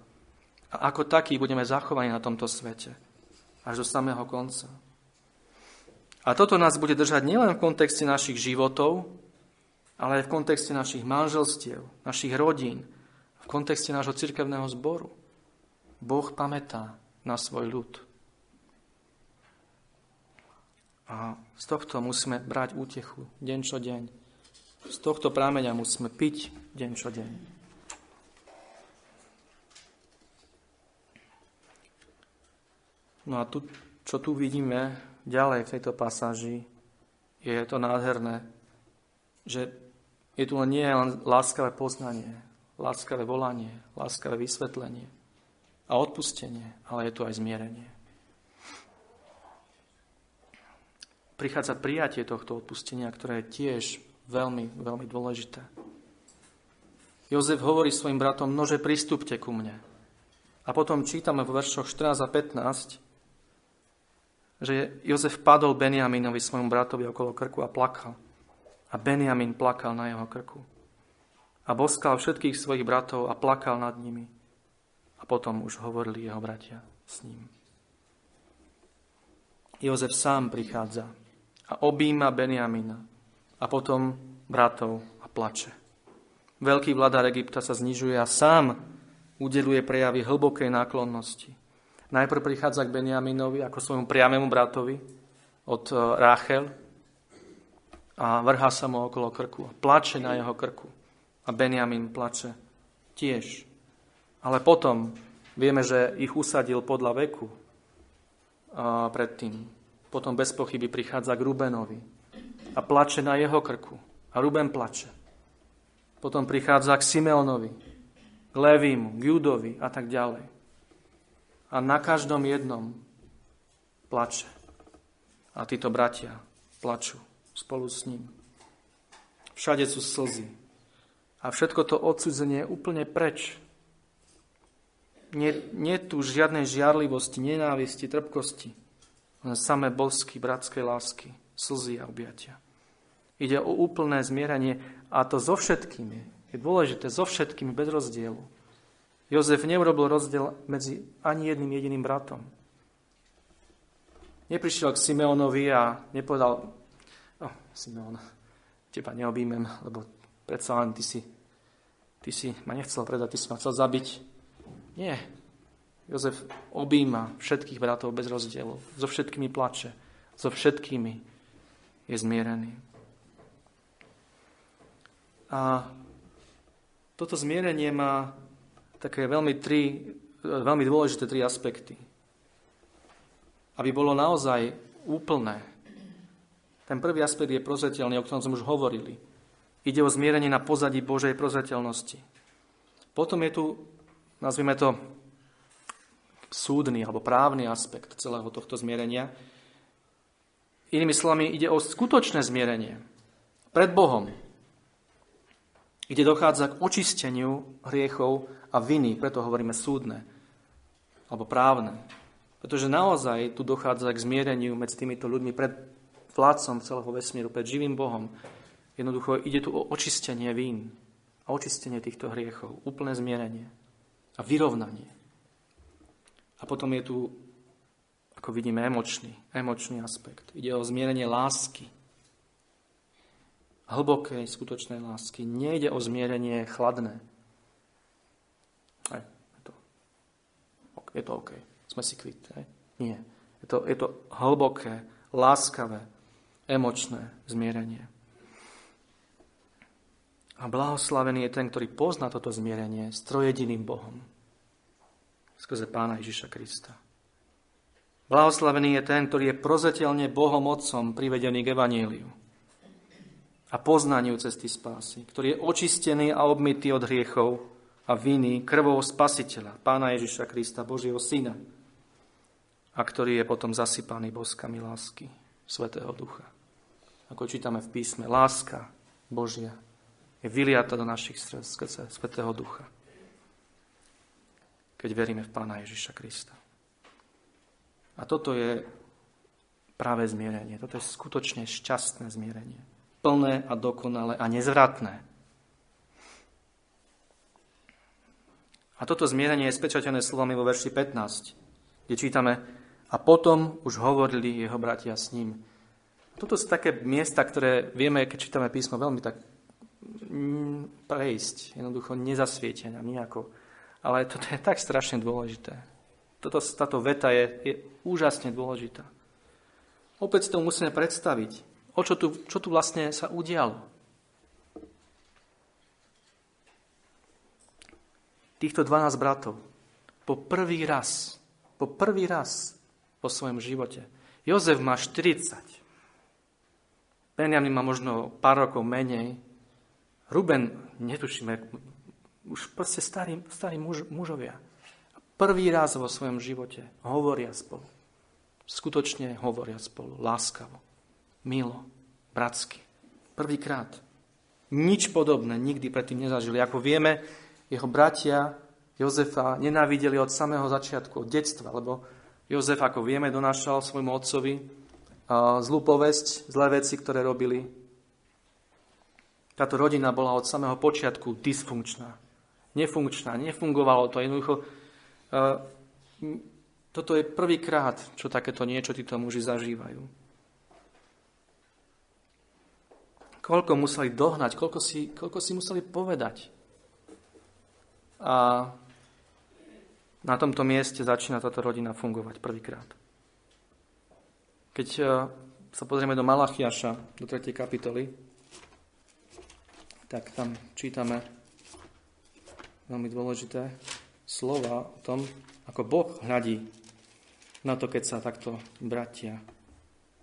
A ako taký budeme zachovaní na tomto svete. Až do samého konca. A toto nás bude držať nielen v kontexte našich životov, ale aj v kontexte našich manželstiev, našich rodín, v kontexte nášho cirkevného zboru. Boh pamätá na svoj ľud. A z tohto musíme brať útechu deň čo deň. Z tohto prámeňa musíme piť deň čo deň. No a tu, čo tu vidíme ďalej v tejto pasáži, je to nádherné, že je tu len nie len láskavé poznanie, láskavé volanie, láskavé vysvetlenie a odpustenie, ale je tu aj zmierenie. Prichádza prijatie tohto odpustenia, ktoré je tiež Veľmi, veľmi dôležité. Jozef hovorí svojim bratom, nože pristúpte ku mne. A potom čítame v veršoch 14 a 15, že Jozef padol Benjaminovi, svojmu bratovi, okolo krku a plakal. A Benjamin plakal na jeho krku. A boskal všetkých svojich bratov a plakal nad nimi. A potom už hovorili jeho bratia s ním. Jozef sám prichádza a objíma Benjamina a potom bratov a plače. Veľký vladár Egypta sa znižuje a sám udeluje prejavy hlbokej náklonnosti. Najprv prichádza k Benjaminovi ako svojmu priamému bratovi od e, Ráchel a vrhá sa mu okolo krku a plače na jeho krku. A Benjamin plače tiež. Ale potom vieme, že ich usadil podľa veku a predtým. Potom bez pochyby prichádza k Rubenovi, a plače na jeho krku. A Ruben plače. Potom prichádza k Simeonovi, k Levímu, k Judovi a tak ďalej. A na každom jednom plače. A títo bratia plačú spolu s ním. Všade sú slzy. A všetko to odsudzenie je úplne preč. Nie, nie tu žiadnej žiarlivosti, nenávisti, trpkosti, len samé bosky bratskej lásky, slzy a objatia. Ide o úplné zmieranie a to so všetkými. Je dôležité, so všetkými, bez rozdielu. Jozef neurobil rozdiel medzi ani jedným jediným bratom. Neprišiel k Simeonovi a nepovedal, oh, Simeon, teba neobímem, lebo predsa len ty si, ty si ma nechcel predať, ty si ma chcel zabiť. Nie. Jozef obíma všetkých bratov bez rozdielu. So všetkými plače. So všetkými je zmierený. A toto zmierenie má také veľmi, tri, veľmi dôležité tri aspekty. Aby bolo naozaj úplné. Ten prvý aspekt je prozreteľný, o ktorom sme už hovorili. Ide o zmierenie na pozadí Božej prozreteľnosti. Potom je tu, nazvime to, súdny alebo právny aspekt celého tohto zmierenia. Inými slovami, ide o skutočné zmierenie pred Bohom, kde dochádza k očisteniu hriechov a viny, preto hovoríme súdne alebo právne. Pretože naozaj tu dochádza k zmiereniu medzi týmito ľuďmi pred vládcom celého vesmíru, pred živým Bohom. Jednoducho ide tu o očistenie vín a očistenie týchto hriechov, úplné zmierenie a vyrovnanie. A potom je tu ako vidíme, emočný, emočný aspekt. Ide o zmierenie lásky. Hlbokej, skutočnej lásky. Nejde o zmierenie chladné. Aj, je, to, je to OK. Sme si kvít. Aj? Nie. Je to, je to hlboké, láskavé, emočné zmierenie. A blahoslavený je ten, ktorý pozná toto zmierenie s trojediným Bohom. Skrze Pána Ježiša Krista. Blahoslavený je ten, ktorý je prozetelne Bohom Otcom privedený k Evaníliu a poznaniu cesty spásy, ktorý je očistený a obmytý od hriechov a viny krvou Spasiteľa, Pána Ježiša Krista, Božieho Syna, a ktorý je potom zasypaný boskami lásky Svetého Ducha. Ako čítame v písme, láska Božia je vyliata do našich srdc Svetého Ducha, keď veríme v Pána Ježiša Krista. A toto je práve zmierenie. Toto je skutočne šťastné zmierenie. Plné a dokonalé a nezvratné. A toto zmierenie je spečatené slovami vo verši 15, kde čítame a potom už hovorili jeho bratia s ním. Toto sú také miesta, ktoré vieme, keď čítame písmo, veľmi tak mm, prejsť. Jednoducho nezasvietená nejako. Ale toto je tak strašne dôležité. Toto, táto veta je, je úžasne dôležitá. Opäť si to musíme predstaviť. O čo tu, čo tu vlastne sa udialo? Týchto 12 bratov po prvý raz, po prvý raz po svojom živote. Jozef má 40. Benjamin má možno pár rokov menej. Ruben, netušíme, už proste starí, starí muž, mužovia prvý raz vo svojom živote hovoria spolu. Skutočne hovoria spolu, láskavo, milo, bratsky. Prvýkrát. Nič podobné nikdy predtým nezažili. Ako vieme, jeho bratia Jozefa nenávideli od samého začiatku, od detstva, lebo Jozef, ako vieme, donášal svojmu otcovi zlú povesť, zlé veci, ktoré robili. Táto rodina bola od samého počiatku dysfunkčná, nefunkčná, nefungovalo to. Jednoducho toto je prvýkrát, čo takéto niečo títo muži zažívajú. Koľko museli dohnať, koľko si, koľko si museli povedať. A na tomto mieste začína táto rodina fungovať prvýkrát. Keď e, sa pozrieme do Malachiaša, do 3. kapitoly, tak tam čítame veľmi dôležité slova o tom, ako Boh hľadí na to, keď sa takto bratia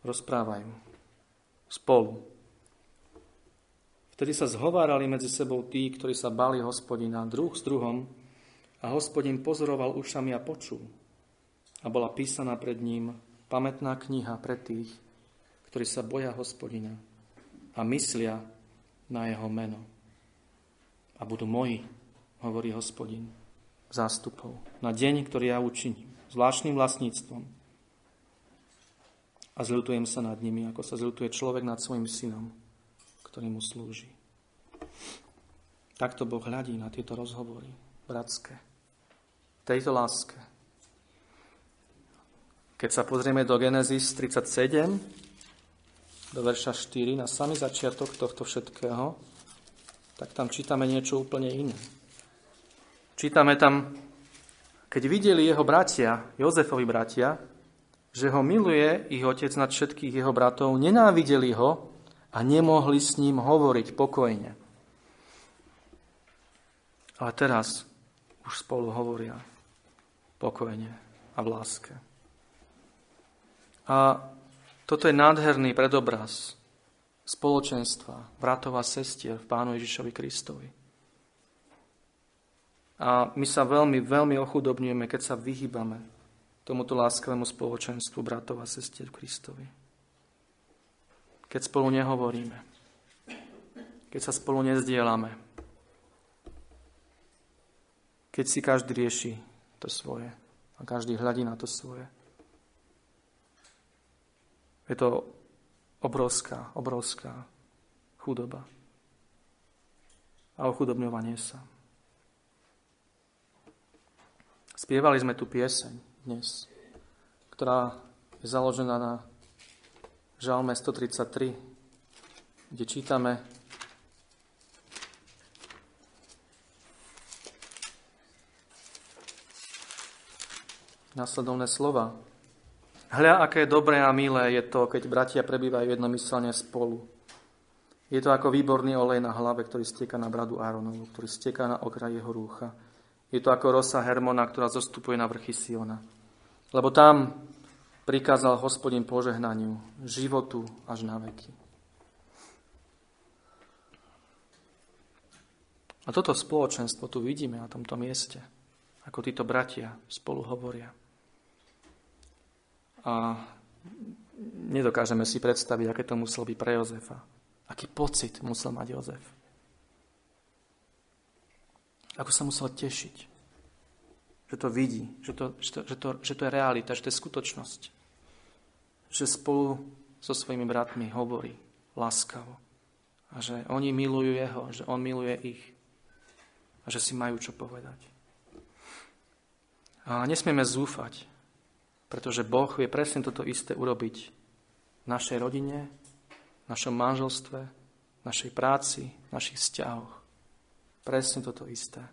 rozprávajú spolu. Vtedy sa zhovárali medzi sebou tí, ktorí sa bali hospodina, druh s druhom, a hospodin pozoroval ušami a počul. A bola písaná pred ním pamätná kniha pre tých, ktorí sa boja hospodina a myslia na jeho meno. A budú moji, hovorí hospodin zástupov na deň, ktorý ja učiním, zvláštnym vlastníctvom. A zľutujem sa nad nimi, ako sa zľutuje človek nad svojim synom, ktorý mu slúži. Takto Boh hľadí na tieto rozhovory, bratské, tejto láske. Keď sa pozrieme do Genesis 37, do verša 4, na samý začiatok tohto všetkého, tak tam čítame niečo úplne iné. Čítame tam, keď videli jeho bratia, Jozefovi bratia, že ho miluje ich otec nad všetkých jeho bratov, nenávideli ho a nemohli s ním hovoriť pokojne. Ale teraz už spolu hovoria pokojne a v láske. A toto je nádherný predobraz spoločenstva, bratov a sestier v Pánu Ježišovi Kristovi. A my sa veľmi, veľmi ochudobňujeme, keď sa vyhýbame tomuto láskavému spoločenstvu bratov a sestier Kristovi. Keď spolu nehovoríme, keď sa spolu nezdielame, keď si každý rieši to svoje a každý hľadí na to svoje. Je to obrovská, obrovská chudoba a ochudobňovanie sa. Spievali sme tu pieseň dnes, ktorá je založená na Žalme 133, kde čítame následovné slova. Hľa, aké dobré a milé je to, keď bratia prebývajú jednomyselne spolu. Je to ako výborný olej na hlave, ktorý stieka na bradu Áronovu, ktorý stieka na okraj jeho rúcha. Je to ako rosa Hermona, ktorá zostupuje na vrchy Siona. Lebo tam prikázal hospodin požehnaniu, životu až na veky. A toto spoločenstvo tu vidíme na tomto mieste, ako títo bratia spolu hovoria. A nedokážeme si predstaviť, aké to muselo byť pre Jozefa. Aký pocit musel mať Jozef. Ako sa musel tešiť že to vidí, že to, že to, že to, že to je realita, že to je skutočnosť. Že spolu so svojimi bratmi hovorí láskavo. A že oni milujú jeho, že on miluje ich. A že si majú čo povedať. A nesmieme zúfať, pretože Boh vie presne toto isté urobiť v našej rodine, v našom manželstve, v našej práci, v našich vzťahoch. Presne toto isté.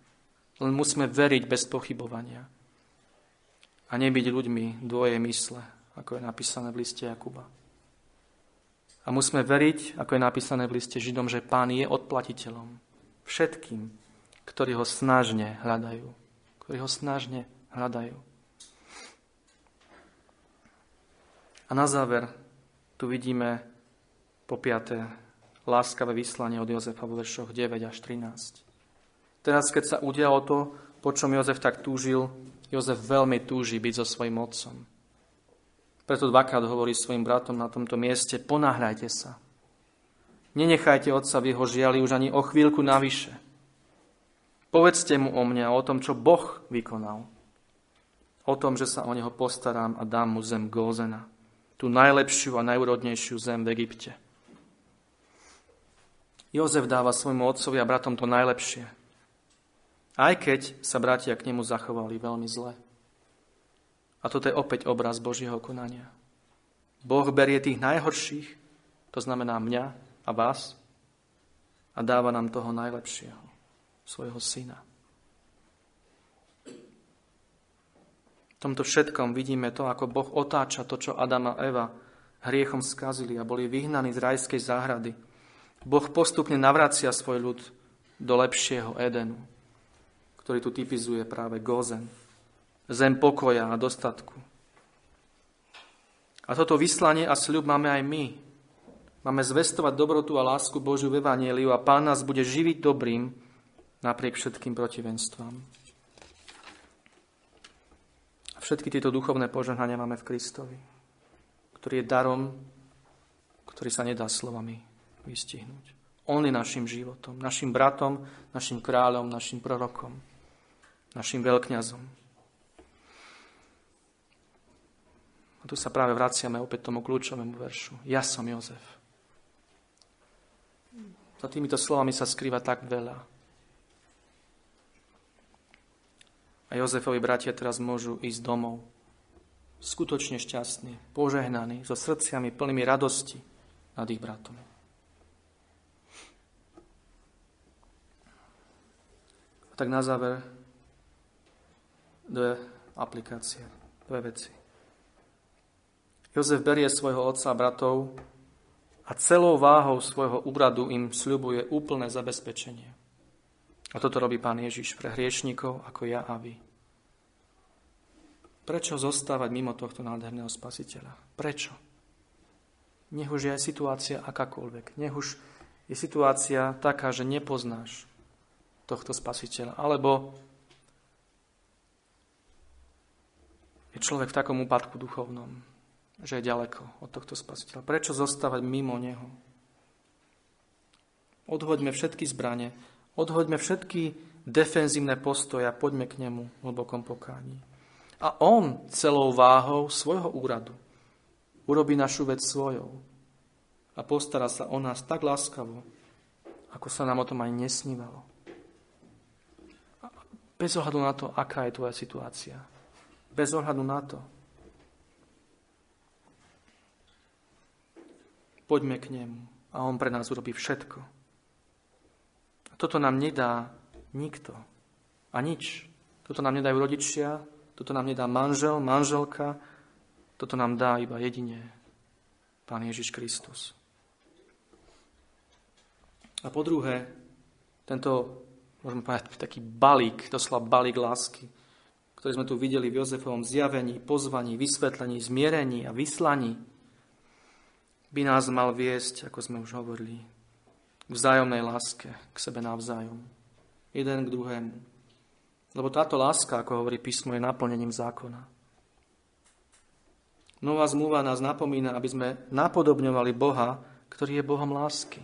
Len musíme veriť bez pochybovania. A nebyť ľuďmi dvoje mysle, ako je napísané v liste Jakuba. A musíme veriť, ako je napísané v liste Židom, že Pán je odplatiteľom všetkým, ktorí ho snažne hľadajú. Ktorí ho snažne hľadajú. A na záver tu vidíme po piaté láskavé vyslanie od Jozefa vo veršoch 9 až 13. Teraz, keď sa udialo to, po čom Jozef tak túžil, Jozef veľmi túži byť so svojim otcom. Preto dvakrát hovorí svojim bratom na tomto mieste, ponáhľajte sa. Nenechajte otca v jeho žiali už ani o chvíľku navyše. Povedzte mu o mne o tom, čo Boh vykonal. O tom, že sa o neho postarám a dám mu zem Gózena. Tú najlepšiu a najúrodnejšiu zem v Egypte. Jozef dáva svojmu otcovi a bratom to najlepšie. Aj keď sa bratia k nemu zachovali veľmi zle. A toto je opäť obraz Božieho konania. Boh berie tých najhorších, to znamená mňa a vás, a dáva nám toho najlepšieho, svojho syna. V tomto všetkom vidíme to, ako Boh otáča to, čo Adam a Eva hriechom skazili a boli vyhnaní z rajskej záhrady. Boh postupne navracia svoj ľud do lepšieho Edenu ktorý tu typizuje práve Gozen. Zem pokoja a dostatku. A toto vyslanie a sľub máme aj my. Máme zvestovať dobrotu a lásku Božiu v Evangeliu a Pán nás bude živiť dobrým napriek všetkým protivenstvám. A všetky tieto duchovné požehnania máme v Kristovi, ktorý je darom, ktorý sa nedá slovami vystihnúť. On je našim životom, našim bratom, našim kráľom, našim prorokom našim veľkňazom. A tu sa práve vraciame opäť tomu kľúčovému veršu. Ja som Jozef. Za týmito slovami sa skrýva tak veľa. A Jozefovi bratia teraz môžu ísť domov. Skutočne šťastní, požehnaní, so srdciami plnými radosti nad ich bratom. Tak na záver dve aplikácie, dve veci. Jozef berie svojho otca a bratov a celou váhou svojho úradu im sľubuje úplné zabezpečenie. A toto robí pán Ježiš pre hriešnikov ako ja a vy. Prečo zostávať mimo tohto nádherného spasiteľa? Prečo? Nech už je situácia akákoľvek. Nech už je situácia taká, že nepoznáš tohto spasiteľa. Alebo je človek v takom úpadku duchovnom, že je ďaleko od tohto spasiteľa? Prečo zostávať mimo neho? Odhoďme všetky zbranie, odhoďme všetky defenzívne postoje a poďme k nemu v hlbokom pokání. A on celou váhou svojho úradu urobí našu vec svojou a postará sa o nás tak láskavo, ako sa nám o tom ani nesnívalo. Bez ohľadu na to, aká je tvoja situácia. Bez ohľadu na to. Poďme k nemu a on pre nás urobí všetko. Toto nám nedá nikto a nič. Toto nám nedajú rodičia, toto nám nedá manžel, manželka, toto nám dá iba jedine Pán Ježiš Kristus. A po druhé, tento môžeme povedať, taký balík, doslova balík lásky, ktorý sme tu videli v Jozefovom zjavení, pozvaní, vysvetlení, zmierení a vyslaní, by nás mal viesť, ako sme už hovorili, k vzájomnej láske, k sebe navzájom. Jeden k druhému. Lebo táto láska, ako hovorí písmo, je naplnením zákona. Nová zmluva nás napomína, aby sme napodobňovali Boha, ktorý je Bohom lásky.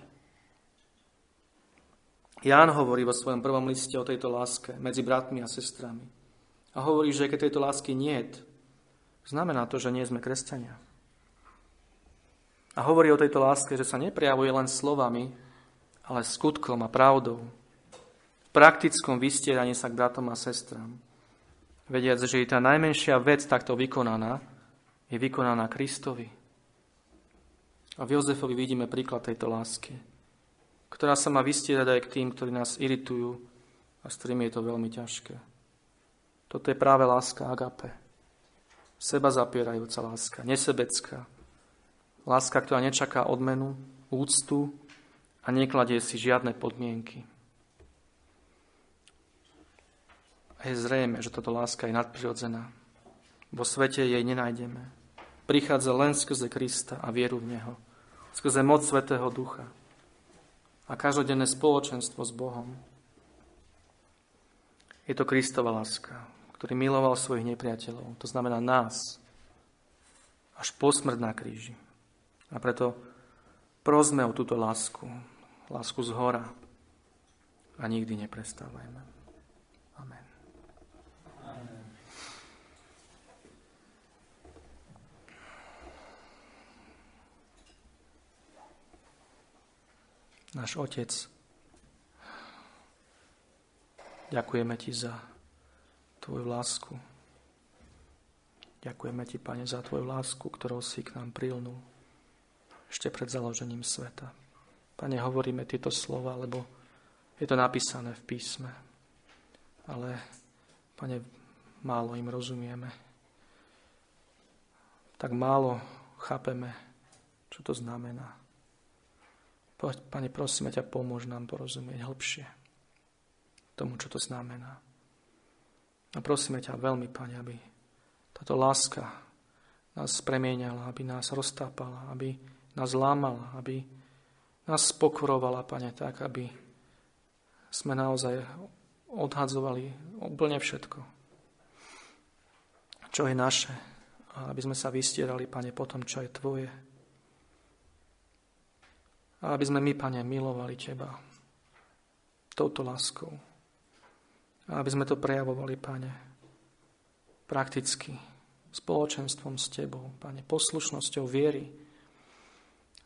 Ján hovorí vo svojom prvom liste o tejto láske medzi bratmi a sestrami. A hovorí, že keď tejto lásky nie znamená to, že nie sme kresťania. A hovorí o tejto láske, že sa neprejavuje len slovami, ale skutkom a pravdou. V praktickom vystieraní sa k bratom a sestram. Vediac, že i tá najmenšia vec takto vykonaná je vykonaná Kristovi. A v Jozefovi vidíme príklad tejto lásky ktorá sa má vystierať aj k tým, ktorí nás iritujú a s ktorými je to veľmi ťažké. Toto je práve láska agape. Seba zapierajúca láska, nesebecká. Láska, ktorá nečaká odmenu, úctu a nekladie si žiadne podmienky. A je zrejme, že táto láska je nadprirodzená. Vo svete jej nenájdeme. Prichádza len skrze Krista a vieru v Neho. Skrze moc Svetého Ducha a každodenné spoločenstvo s Bohom. Je to Kristova láska, ktorý miloval svojich nepriateľov, to znamená nás, až po smrť na kríži. A preto prosme o túto lásku, lásku z hora a nikdy neprestávajme. Amen. náš Otec, ďakujeme Ti za Tvoju lásku. Ďakujeme Ti, Pane, za Tvoju lásku, ktorou si k nám prilnul ešte pred založením sveta. Pane, hovoríme tieto slova, lebo je to napísané v písme. Ale, Pane, málo im rozumieme. Tak málo chápeme, čo to znamená. Pane, prosíme ťa, pomôž nám porozumieť hlbšie tomu, čo to znamená. A prosíme ťa veľmi, Pane, aby táto láska nás premieniala, aby nás roztápala, aby nás lámala, aby nás spokorovala, Pane, tak, aby sme naozaj odhadzovali úplne všetko, čo je naše, a aby sme sa vystierali, Pane, po tom, čo je Tvoje. A aby sme my, Pane, milovali Teba touto láskou. Aby sme to prejavovali, Pane, prakticky, spoločenstvom s Tebou, Pane, poslušnosťou viery.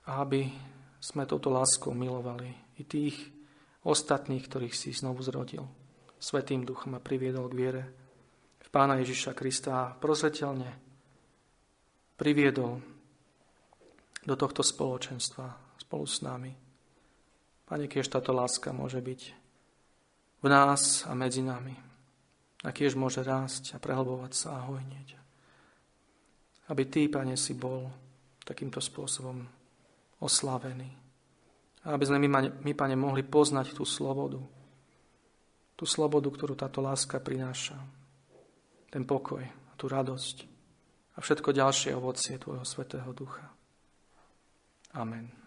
Aby sme touto láskou milovali i tých ostatných, ktorých si znovu zrodil. Svetým duchom a priviedol k viere v Pána Ježiša Krista a prozreteľne priviedol do tohto spoločenstva spolu s nami. Pane, kiež táto láska môže byť v nás a medzi nami. A kiež môže rásť a prehlbovať sa a hojnieť. Aby Ty, Pane, si bol takýmto spôsobom oslavený. A aby sme my, my, Pane, mohli poznať tú slobodu. Tú slobodu, ktorú táto láska prináša. Ten pokoj a tú radosť a všetko ďalšie ovocie Tvojho Svetého Ducha. Amen.